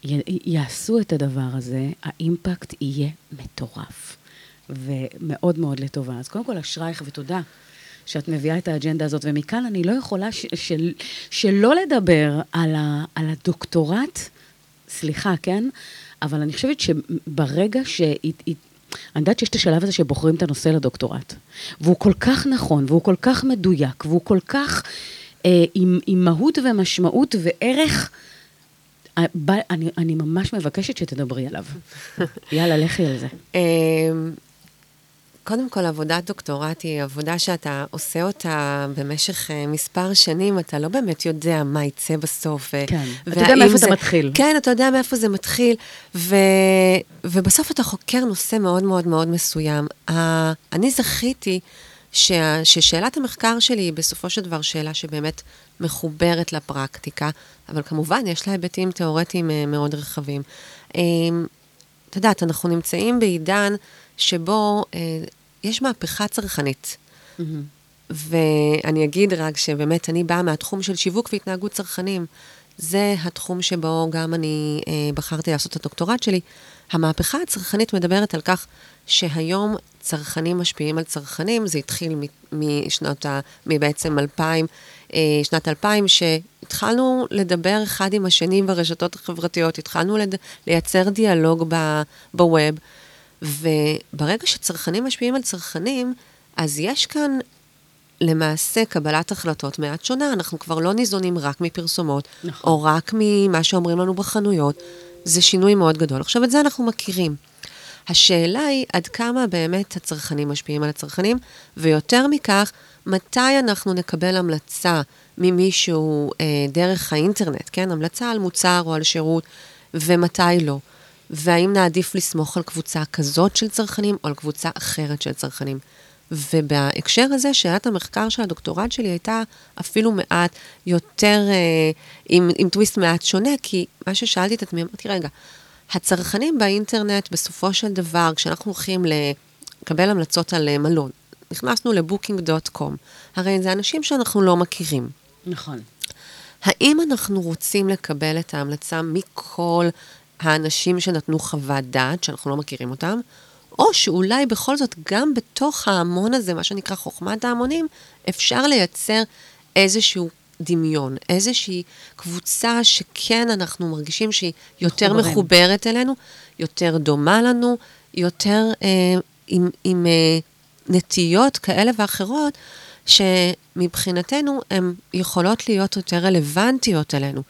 י- יעשו את הדבר הזה, האימפקט יהיה מטורף. ומאוד מאוד לטובה. אז קודם כל, אשרייך ותודה שאת מביאה את האג'נדה הזאת, ומכאן אני לא יכולה ש- של- שלא לדבר על, ה- על הדוקטורט, סליחה, כן? אבל אני חושבת שברגע ש... אני יודעת שיש את השלב הזה שבוחרים את הנושא לדוקטורט, והוא כל כך נכון, והוא כל כך מדויק, והוא כל כך אה, עם, עם מהות ומשמעות וערך. אה, אני, אני ממש מבקשת שתדברי עליו. יאללה, לכי על זה. קודם כל, עבודת דוקטורט היא עבודה שאתה עושה אותה במשך אה, מספר שנים, אתה לא באמת יודע מה יצא בסוף. כן, אתה יודע מאיפה זה- זה מתחיל. כן, אתה יודע מאיפה זה מתחיל, ו... ובסוף אתה חוקר נושא מאוד מאוד מאוד מסוים. אני זכיתי שה... ששאלת המחקר שלי היא בסופו של דבר שאלה שבאמת מחוברת לפרקטיקה, אבל כמובן יש לה היבטים תיאורטיים אה, מאוד רחבים. אמ, את יודעת, אנחנו נמצאים בעידן שבו אה, יש מהפכה צרכנית. ואני אגיד רק שבאמת אני באה מהתחום של שיווק והתנהגות צרכנים. זה התחום שבו גם אני אה, בחרתי לעשות את הדוקטורט שלי. המהפכה הצרכנית מדברת על כך שהיום צרכנים משפיעים על צרכנים, זה התחיל משנות ה... מבעצם 2000, אה, שנת 2000, שהתחלנו לדבר אחד עם השני ברשתות החברתיות, התחלנו לד... לייצר דיאלוג ב... בווב, וברגע שצרכנים משפיעים על צרכנים, אז יש כאן למעשה קבלת החלטות מעט שונה. אנחנו כבר לא ניזונים רק מפרסומות, נכון. או רק ממה שאומרים לנו בחנויות. זה שינוי מאוד גדול. עכשיו, את זה אנחנו מכירים. השאלה היא עד כמה באמת הצרכנים משפיעים על הצרכנים, ויותר מכך, מתי אנחנו נקבל המלצה ממישהו אה, דרך האינטרנט, כן? המלצה על מוצר או על שירות, ומתי לא. והאם נעדיף לסמוך על קבוצה כזאת של צרכנים או על קבוצה אחרת של צרכנים. ובהקשר הזה, שאלת המחקר של הדוקטורט שלי הייתה אפילו מעט יותר, אה, עם, עם טוויסט מעט שונה, כי מה ששאלתי את עצמי, אמרתי, רגע, הצרכנים באינטרנט, בסופו של דבר, כשאנחנו הולכים לקבל המלצות על אה, מלון, נכנסנו לבוקינג.קום, הרי זה אנשים שאנחנו לא מכירים. נכון. האם אנחנו רוצים לקבל את ההמלצה מכל האנשים שנתנו חוות דעת, שאנחנו לא מכירים אותם, או שאולי בכל זאת גם בתוך ההמון הזה, מה שנקרא חוכמת ההמונים, אפשר לייצר איזשהו דמיון, איזושהי קבוצה שכן אנחנו מרגישים שהיא יותר מחוברים. מחוברת אלינו, יותר דומה לנו, יותר אה, עם, עם אה, נטיות כאלה ואחרות, שמבחינתנו הן יכולות להיות יותר רלוונטיות אלינו.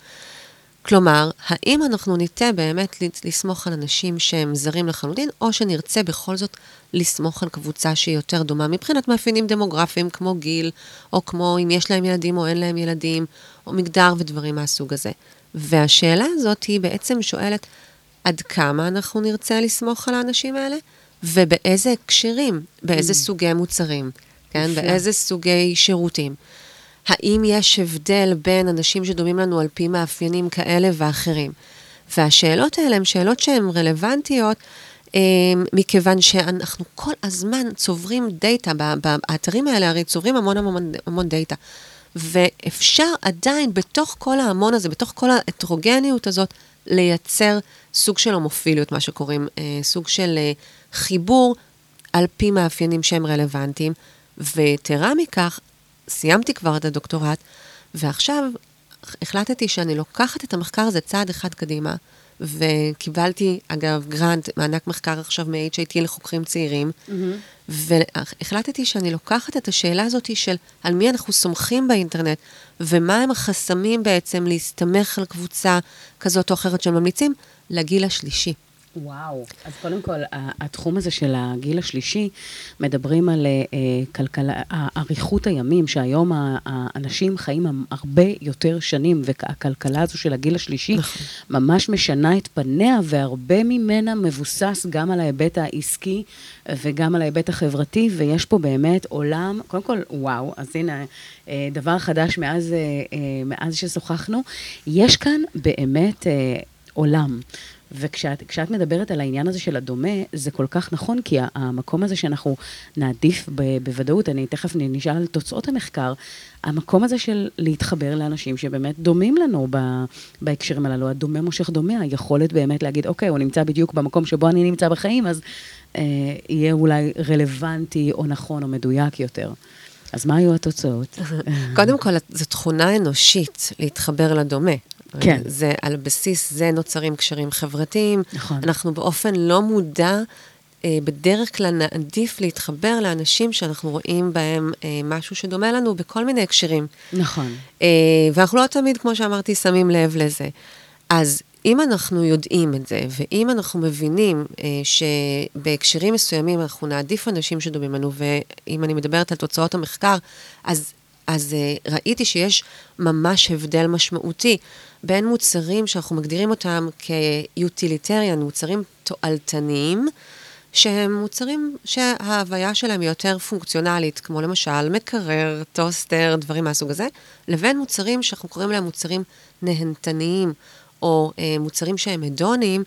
כלומר, האם אנחנו ניטה באמת לסמוך על אנשים שהם זרים לחלוטין, או שנרצה בכל זאת לסמוך על קבוצה שהיא יותר דומה מבחינת מאפיינים דמוגרפיים, כמו גיל, או כמו אם יש להם ילדים או אין להם ילדים, או מגדר ודברים מהסוג הזה. והשאלה הזאת היא בעצם שואלת עד כמה אנחנו נרצה לסמוך על האנשים האלה, ובאיזה הקשרים, באיזה סוגי מוצרים, כן? באיזה סוגי שירותים. האם יש הבדל בין אנשים שדומים לנו על פי מאפיינים כאלה ואחרים? והשאלות האלה הן שאלות שהן רלוונטיות, אה, מכיוון שאנחנו כל הזמן צוברים data, ב- ב- האתרים האלה הרי צוברים המון המון, המון data. ואפשר עדיין בתוך כל ההמון הזה, בתוך כל ההטרוגניות הזאת, לייצר סוג של הומופיליות, מה שקוראים, אה, סוג של אה, חיבור על פי מאפיינים שהם רלוונטיים. ויתרה מכך, סיימתי כבר את הדוקטורט, ועכשיו החלטתי שאני לוקחת את המחקר הזה צעד אחד קדימה, וקיבלתי, אגב, גרנט, מענק מחקר עכשיו מ-HIT לחוקרים צעירים, והחלטתי שאני לוקחת את השאלה הזאת של על מי אנחנו סומכים באינטרנט, ומה הם החסמים בעצם להסתמך על קבוצה כזאת או אחרת של ממליצים, לגיל השלישי. וואו. אז קודם כל, התחום הזה של הגיל השלישי, מדברים על אה, כלכלה, אריכות הימים, שהיום האנשים חיים הרבה יותר שנים, והכלכלה הזו של הגיל השלישי נכון. ממש משנה את פניה, והרבה ממנה מבוסס גם על ההיבט העסקי וגם על ההיבט החברתי, ויש פה באמת עולם, קודם כל, וואו, אז הנה, אה, דבר חדש מאז, מאז ששוחחנו. יש כאן באמת עולם. וכשאת כשאת מדברת על העניין הזה של הדומה, זה כל כך נכון, כי המקום הזה שאנחנו נעדיף ב, בוודאות, אני תכף נשאל על תוצאות המחקר, המקום הזה של להתחבר לאנשים שבאמת דומים לנו ב, בהקשרים הללו, הדומה מושך דומה, היכולת באמת להגיד, אוקיי, הוא נמצא בדיוק במקום שבו אני נמצא בחיים, אז אה, יהיה אולי רלוונטי או נכון או מדויק יותר. אז מה היו התוצאות? קודם כל, זו תכונה אנושית להתחבר לדומה. כן. זה על בסיס זה נוצרים קשרים חברתיים. נכון. אנחנו באופן לא מודע, אה, בדרך כלל נעדיף להתחבר לאנשים שאנחנו רואים בהם אה, משהו שדומה לנו בכל מיני הקשרים. נכון. אה, ואנחנו לא תמיד, כמו שאמרתי, שמים לב לזה. אז אם אנחנו יודעים את זה, ואם אנחנו מבינים אה, שבהקשרים מסוימים אנחנו נעדיף אנשים שדומים לנו, ואם אני מדברת על תוצאות המחקר, אז, אז אה, ראיתי שיש ממש הבדל משמעותי בין מוצרים שאנחנו מגדירים אותם כיוטיליטריאן, מוצרים תועלתניים, שהם מוצרים שההוויה שלהם היא יותר פונקציונלית, כמו למשל מקרר, טוסטר, דברים מהסוג הזה, לבין מוצרים שאנחנו קוראים להם מוצרים נהנתניים, או אה, מוצרים שהם הדוניים,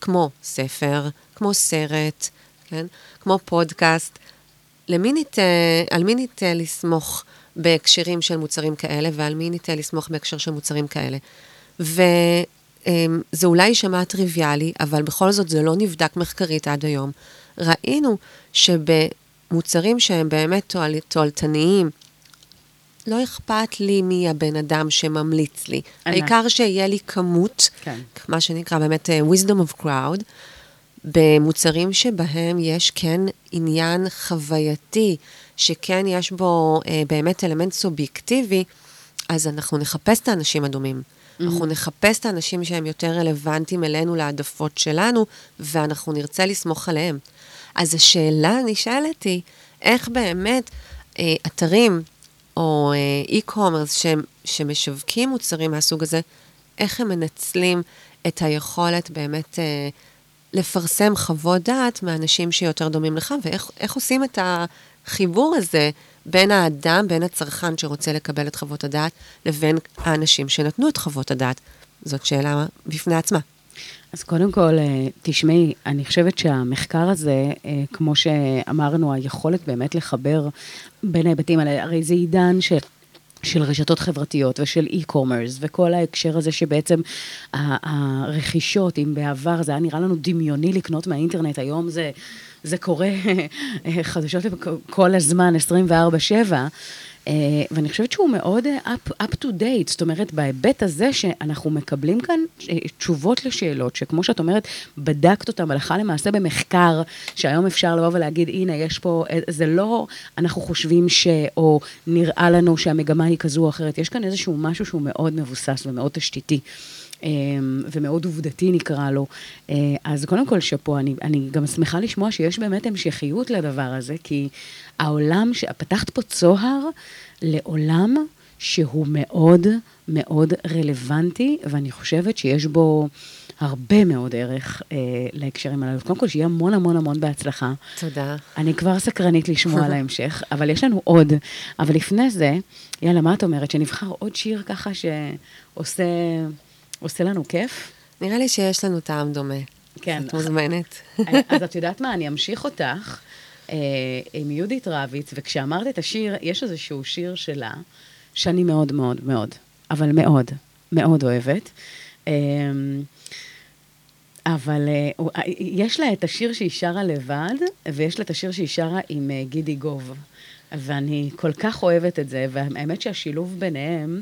כמו ספר, כמו סרט, כן? כמו פודקאסט. למי ניטה, על מי ניטה לסמוך בהקשרים של מוצרים כאלה, ועל מי ניטה לסמוך בהקשר של מוצרים כאלה. וזה אולי יישמע טריוויאלי, אבל בכל זאת זה לא נבדק מחקרית עד היום. ראינו שבמוצרים שהם באמת תועל, תועלתניים, לא אכפת לי מי הבן אדם שממליץ לי. ענק. העיקר שיהיה לי כמות, כן. מה שנקרא באמת uh, wisdom of crowd, במוצרים שבהם יש כן עניין חווייתי, שכן יש בו uh, באמת אלמנט סובייקטיבי, אז אנחנו נחפש את האנשים הדומים. Mm-hmm. אנחנו נחפש את האנשים שהם יותר רלוונטיים אלינו, להעדפות שלנו, ואנחנו נרצה לסמוך עליהם. אז השאלה הנשאלת היא, איך באמת אה, אתרים או אה, e-commerce שמשווקים מוצרים מהסוג הזה, איך הם מנצלים את היכולת באמת אה, לפרסם חוות דעת מאנשים שיותר דומים לך, ואיך איך עושים את החיבור הזה בין האדם, בין הצרכן שרוצה לקבל את חוות הדעת, לבין האנשים שנתנו את חוות הדעת. זאת שאלה בפני עצמה. אז קודם כל, אה, תשמעי, אני חושבת שהמחקר הזה, אה, כמו שאמרנו, היכולת באמת לחבר בין ההיבטים האלה, הרי זה עידן של... של רשתות חברתיות ושל e-commerce וכל ההקשר הזה שבעצם הרכישות, אם בעבר זה היה נראה לנו דמיוני לקנות מהאינטרנט, היום זה, זה קורה חדשות לבק- כל הזמן, 24/7. אה, ואני חושבת שהוא מאוד אה, up, up to date, זאת אומרת, בהיבט הזה שאנחנו מקבלים כאן אה, תשובות לשאלות, שכמו שאת אומרת, בדקת אותם הלכה למעשה במחקר, שהיום אפשר לבוא ולהגיד, הנה, יש פה, אה, זה לא, אנחנו חושבים ש... או נראה לנו שהמגמה היא כזו או אחרת, יש כאן איזשהו משהו שהוא מאוד מבוסס ומאוד תשתיתי. אמ, ומאוד עובדתי נקרא לו. אה, אז קודם כל שאפו, אני, אני גם שמחה לשמוע שיש באמת המשכיות לדבר הזה, כי העולם, ש- פתחת פה צוהר לעולם שהוא מאוד מאוד רלוונטי, ואני חושבת שיש בו הרבה מאוד ערך אה, להקשרים הללו. קודם כל, שיהיה המון המון המון בהצלחה. תודה. אני כבר סקרנית לשמוע על ההמשך, אבל יש לנו עוד. אבל לפני זה, יאללה, מה את אומרת? שנבחר עוד שיר ככה שעושה עושה לנו כיף? נראה לי שיש לנו טעם דומה. כן. את מוזמנת. אז את יודעת מה, אני אמשיך אותך אה, עם יהודית רביץ, וכשאמרת את השיר, יש איזשהו שיר שלה, שאני מאוד מאוד מאוד, אבל מאוד, מאוד אוהבת. אמ, אה, אבל אה, יש לה את השיר שהיא שרה לבד, ויש לה את השיר שהיא שרה עם אה, גידי גוב. ואני כל כך אוהבת את זה, והאמת שהשילוב ביניהם...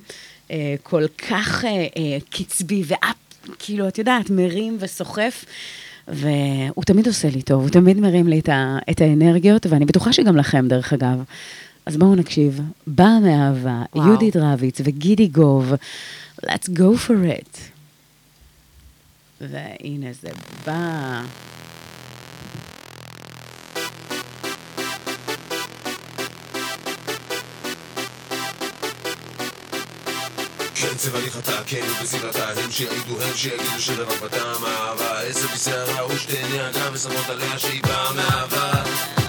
אה, כל כך אה, אה, קצבי ואפ, כאילו, את יודעת, מרים וסוחף. והוא תמיד עושה לי טוב, הוא תמיד מרים לי את, ה, את האנרגיות, ואני בטוחה שגם לכם, דרך אגב. אז בואו נקשיב. באה מאהבה, וואו. יהודית רביץ וגידי גוב, let's go for it. והנה זה בא. שאין צבע הליכתה, כן הוא בסדרתה, הם שיעידו, הם שיגידו שדבק בטעם אהבה, עשב בשערה ושתי עיניה, גם ושמות עליה שהיא באה מהעבר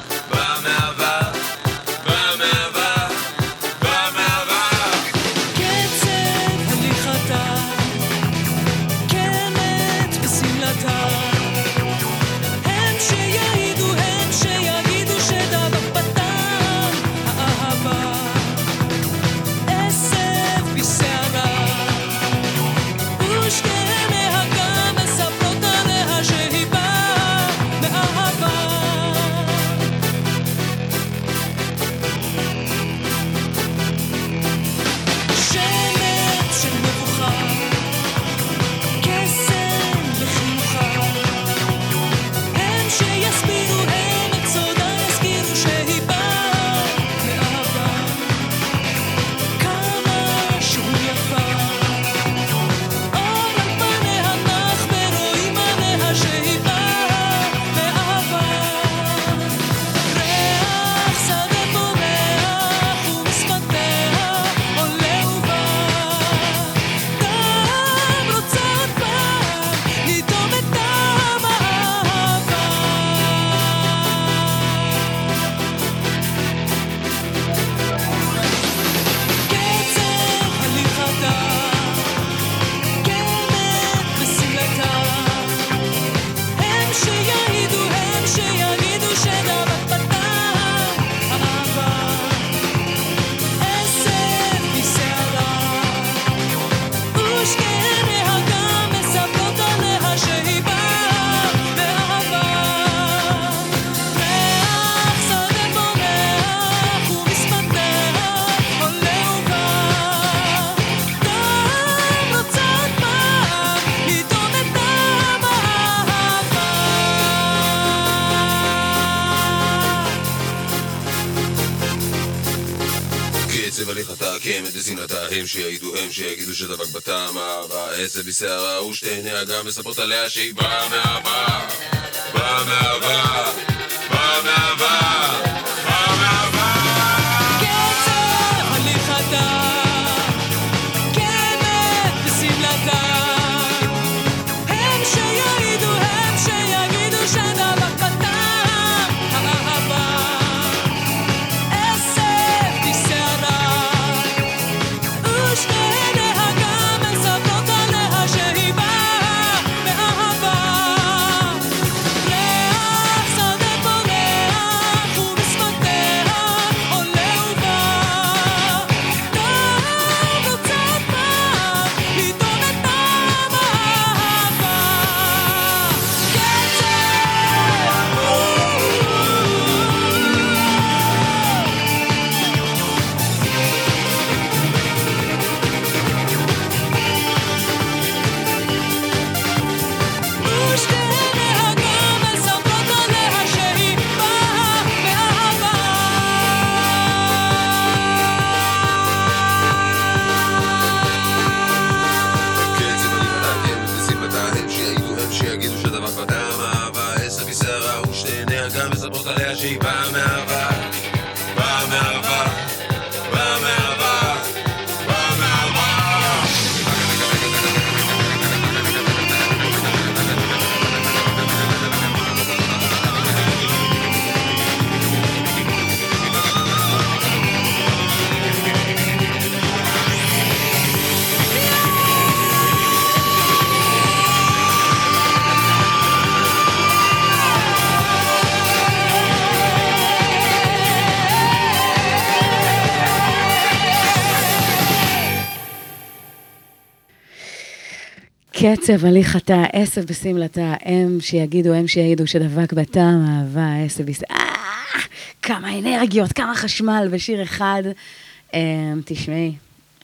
מחכים את לשנאת האחים שיעידו הם שיגידו שדבק בטעם אהבה עשב בשערה ושתי אגם, מספרות עליה שהיא באה מהעבר באה מהעבר קצב הליכתה, עשב בשמלתה, הם שיגידו, הם שיעידו שדבק בטעם אהבה, עשב בס... אה, כמה אנרגיות, כמה חשמל בשיר אחד. אה, תשמעי,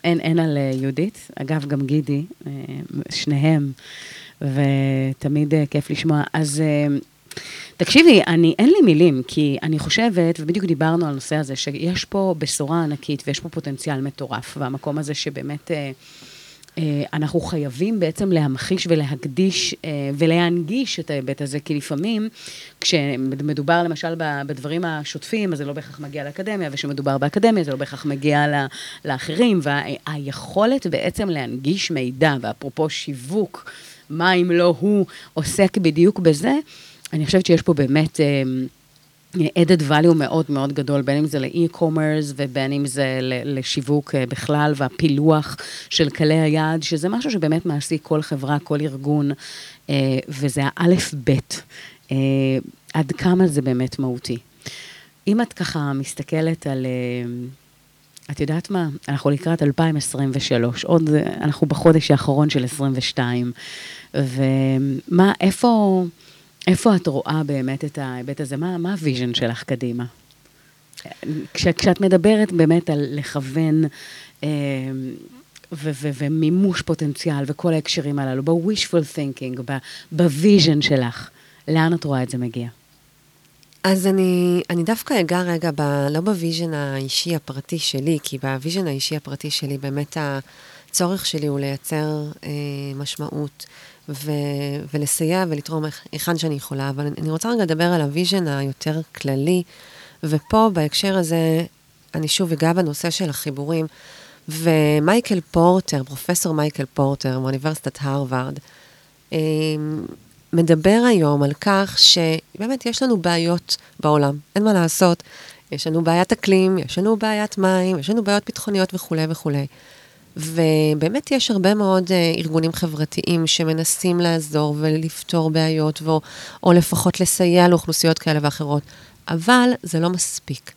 אין, אין על אה, יהודית, אגב, גם גידי, שניהם, ותמיד כיף לשמוע. אז תקשיבי, אני, אין לי מילים, כי אני חושבת, ובדיוק דיברנו על הנושא הזה, שיש פה בשורה ענקית ויש פה פוטנציאל מטורף, והמקום הזה שבאמת... אה, אנחנו חייבים בעצם להמחיש ולהקדיש אה, ולהנגיש את ההיבט הזה, כי לפעמים כשמדובר למשל בדברים השוטפים, אז זה לא בהכרח מגיע לאקדמיה, וכשמדובר באקדמיה זה לא בהכרח מגיע לאחרים, והיכולת בעצם להנגיש מידע, ואפרופו שיווק, מה אם לא הוא עוסק בדיוק בזה, אני חושבת שיש פה באמת... added value מאוד מאוד גדול, בין אם זה לאי-קומרס ובין אם זה לשיווק אה, בכלל, והפילוח של קהלי היעד, שזה משהו שבאמת מעסיק כל חברה, כל ארגון, אה, וזה האלף-בית. אה, עד כמה זה באמת מהותי. אם את ככה מסתכלת על... את יודעת מה? אנחנו לקראת 2023, עוד, אנחנו בחודש האחרון של 22, ומה, איפה, איפה את רואה באמת את ההיבט הזה? מה, מה ה vision שלך קדימה? כש, כשאת מדברת באמת על לכוון אה, ו- ו- ומימוש פוטנציאל וכל ההקשרים הללו, ב-wishful thinking, ב vision שלך, לאן את רואה את זה מגיע? אז אני, אני דווקא אגע רגע, ב, לא ב vision האישי הפרטי שלי, כי ב vision האישי הפרטי שלי, באמת הצורך שלי הוא לייצר אה, משמעות ו, ולסייע ולתרום היכן שאני יכולה, אבל אני רוצה רגע לדבר על ה vision היותר כללי, ופה בהקשר הזה, אני שוב אגע בנושא של החיבורים, ומייקל פורטר, פרופסור מייקל פורטר מאוניברסיטת הרווארד, אה, מדבר היום על כך שבאמת יש לנו בעיות בעולם, אין מה לעשות. יש לנו בעיית אקלים, יש לנו בעיית מים, יש לנו בעיות ביטחוניות וכולי וכולי. ובאמת יש הרבה מאוד uh, ארגונים חברתיים שמנסים לעזור ולפתור בעיות, ו- או לפחות לסייע לאוכלוסיות כאלה ואחרות, אבל זה לא מספיק.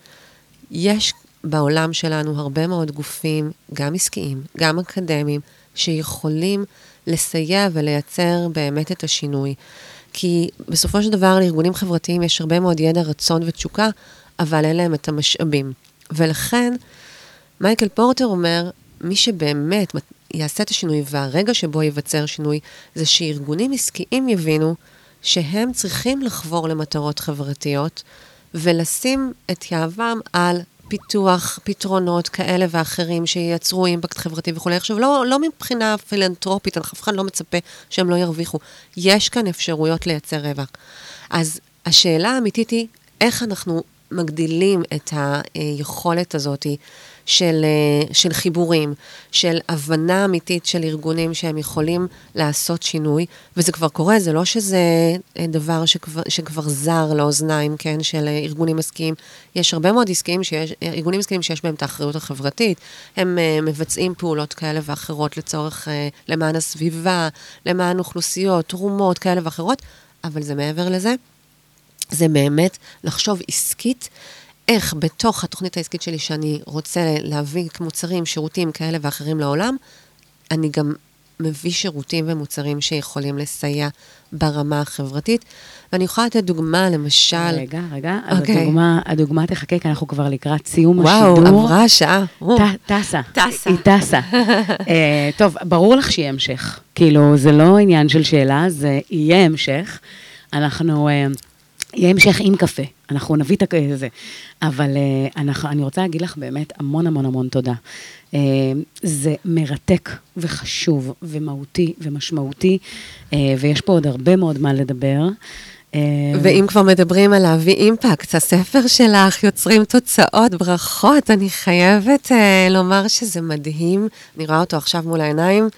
יש בעולם שלנו הרבה מאוד גופים, גם עסקיים, גם אקדמיים, שיכולים לסייע ולייצר באמת את השינוי. כי בסופו של דבר לארגונים חברתיים יש הרבה מאוד ידע, רצון ותשוקה, אבל אין להם את המשאבים. ולכן, מייקל פורטר אומר, מי שבאמת יעשה את השינוי, והרגע שבו ייווצר שינוי, זה שארגונים עסקיים יבינו שהם צריכים לחבור למטרות חברתיות, ולשים את יהבם על פיתוח, פתרונות כאלה ואחרים שייצרו אימפקט חברתי וכולי. עכשיו, לא, לא מבחינה פילנטרופית, אף אחד לא מצפה שהם לא ירוויחו. יש כאן אפשרויות לייצר רווח. אז השאלה האמיתית היא, איך אנחנו מגדילים את היכולת הזאת של, של חיבורים, של הבנה אמיתית של ארגונים שהם יכולים לעשות שינוי, וזה כבר קורה, זה לא שזה דבר שכבר, שכבר זר לאוזניים, כן, של ארגונים עסקיים. יש הרבה מאוד עסקיים שיש, ארגונים עסקיים שיש בהם את האחריות החברתית, הם מבצעים פעולות כאלה ואחרות לצורך, למען הסביבה, למען אוכלוסיות, תרומות כאלה ואחרות, אבל זה מעבר לזה. זה באמת לחשוב עסקית, איך בתוך התוכנית העסקית שלי, שאני רוצה להביא מוצרים, שירותים כאלה ואחרים לעולם, אני גם מביא שירותים ומוצרים שיכולים לסייע ברמה החברתית. ואני יכולה לתת דוגמה, למשל... רגע, רגע, אז אוקיי. הדוגמה, הדוגמה תחכה, כי אנחנו כבר לקראת סיום וואו, השידור. עברה השעה. טסה. טסה. היא טסה. אה, טוב, ברור לך שיהיה המשך. כאילו, זה לא עניין של שאלה, זה יהיה המשך. אנחנו... אה, יהיה המשך עם קפה, אנחנו נביא את זה. אבל אה, אנחנו, אני רוצה להגיד לך באמת המון המון המון תודה. אה, זה מרתק וחשוב ומהותי ומשמעותי, אה, ויש פה עוד הרבה מאוד מה לדבר. ואם כבר מדברים על להביא אימפקט, הספר שלך, יוצרים תוצאות, ברכות. אני חייבת לומר שזה מדהים, אני רואה אותו עכשיו מול העיניים,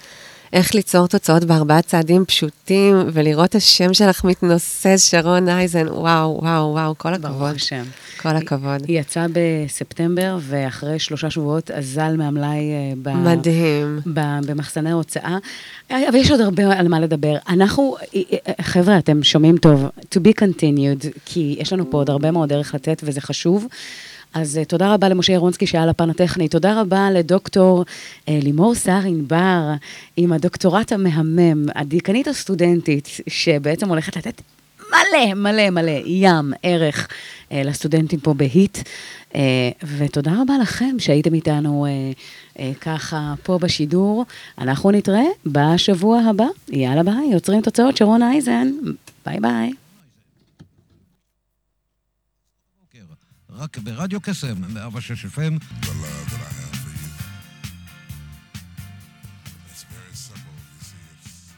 איך ליצור תוצאות בארבעה צעדים פשוטים, ולראות השם שלך מתנוסס, שרון אייזן, וואו, וואו, וואו, כל הכבוד. ברוך השם. כל הכבוד. היא יצאה בספטמבר, ואחרי שלושה שבועות אזל מהמלאי אה, ב- מדהים. ב- במחסני ההוצאה. אה, אבל יש עוד הרבה על מה לדבר. אנחנו, אה, חבר'ה, אתם שומעים טוב, to be continued, כי יש לנו פה עוד הרבה מאוד דרך לתת וזה חשוב. אז אה, תודה רבה למשה ירונסקי שהיה על הפן הטכני, תודה רבה לדוקטור אה, לימור סער ענבר, עם הדוקטורט המהמם, הדיקנית הסטודנטית, שבעצם הולכת לתת מלא, מלא, מלא ים, ערך אה, לסטודנטים פה בהיט. אה, ותודה רבה לכם שהייתם איתנו אה, אה, ככה פה בשידור. אנחנו נתראה בשבוע הבא. יאללה ביי, יוצרים תוצאות, שרון אייזן. ביי ביי. רק ברדיו קסם, 106 FM. The love that I have for you. It's very simple, you see. It's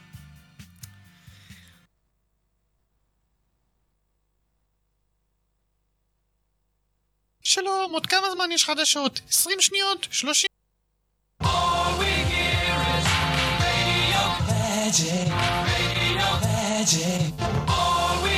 שלום, עוד כמה זמן יש חדשות? 20 שניות? 30? Magic, radio magic. All we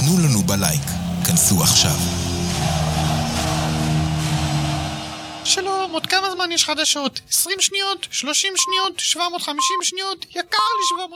תנו לנו בלייק. כנסו עכשיו. שלום, עוד כמה זמן יש חדשות? 20 שניות? 30 שניות? 750 שניות? יקר לי 700...